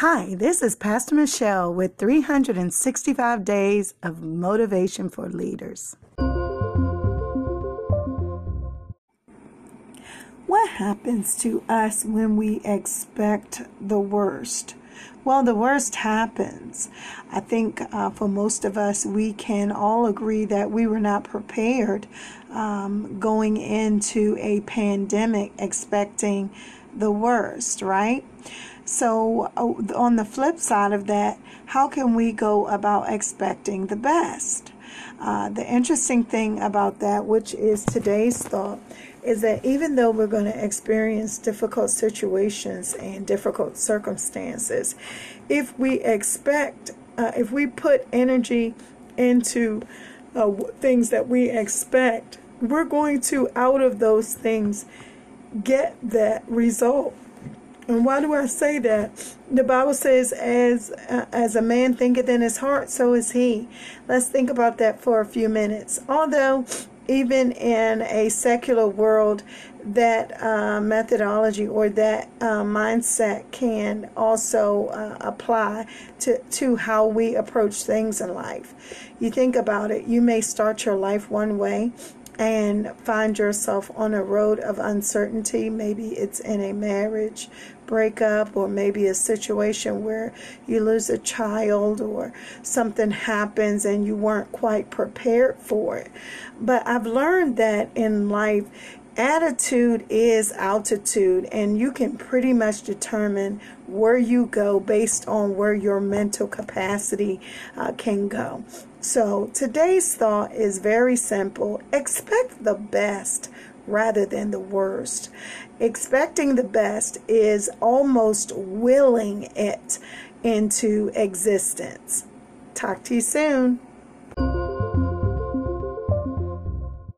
Hi, this is Pastor Michelle with 365 Days of Motivation for Leaders. What happens to us when we expect the worst? Well, the worst happens. I think uh, for most of us, we can all agree that we were not prepared um, going into a pandemic expecting the worst, right? So, uh, on the flip side of that, how can we go about expecting the best? Uh, the interesting thing about that, which is today's thought, is that even though we're going to experience difficult situations and difficult circumstances, if we expect, uh, if we put energy into uh, things that we expect, we're going to, out of those things, get that result. And why do I say that? The Bible says, "As uh, as a man thinketh in his heart, so is he." Let's think about that for a few minutes. Although, even in a secular world, that uh, methodology or that uh, mindset can also uh, apply to to how we approach things in life. You think about it. You may start your life one way and find yourself on a road of uncertainty. Maybe it's in a marriage breakup, or maybe a situation where you lose a child, or something happens and you weren't quite prepared for it. But I've learned that in life, attitude is altitude, and you can pretty much determine where you go based on where your mental capacity uh, can go. So today's thought is very simple expect the best rather than the worst. Expecting the best is almost willing it into existence. Talk to you soon.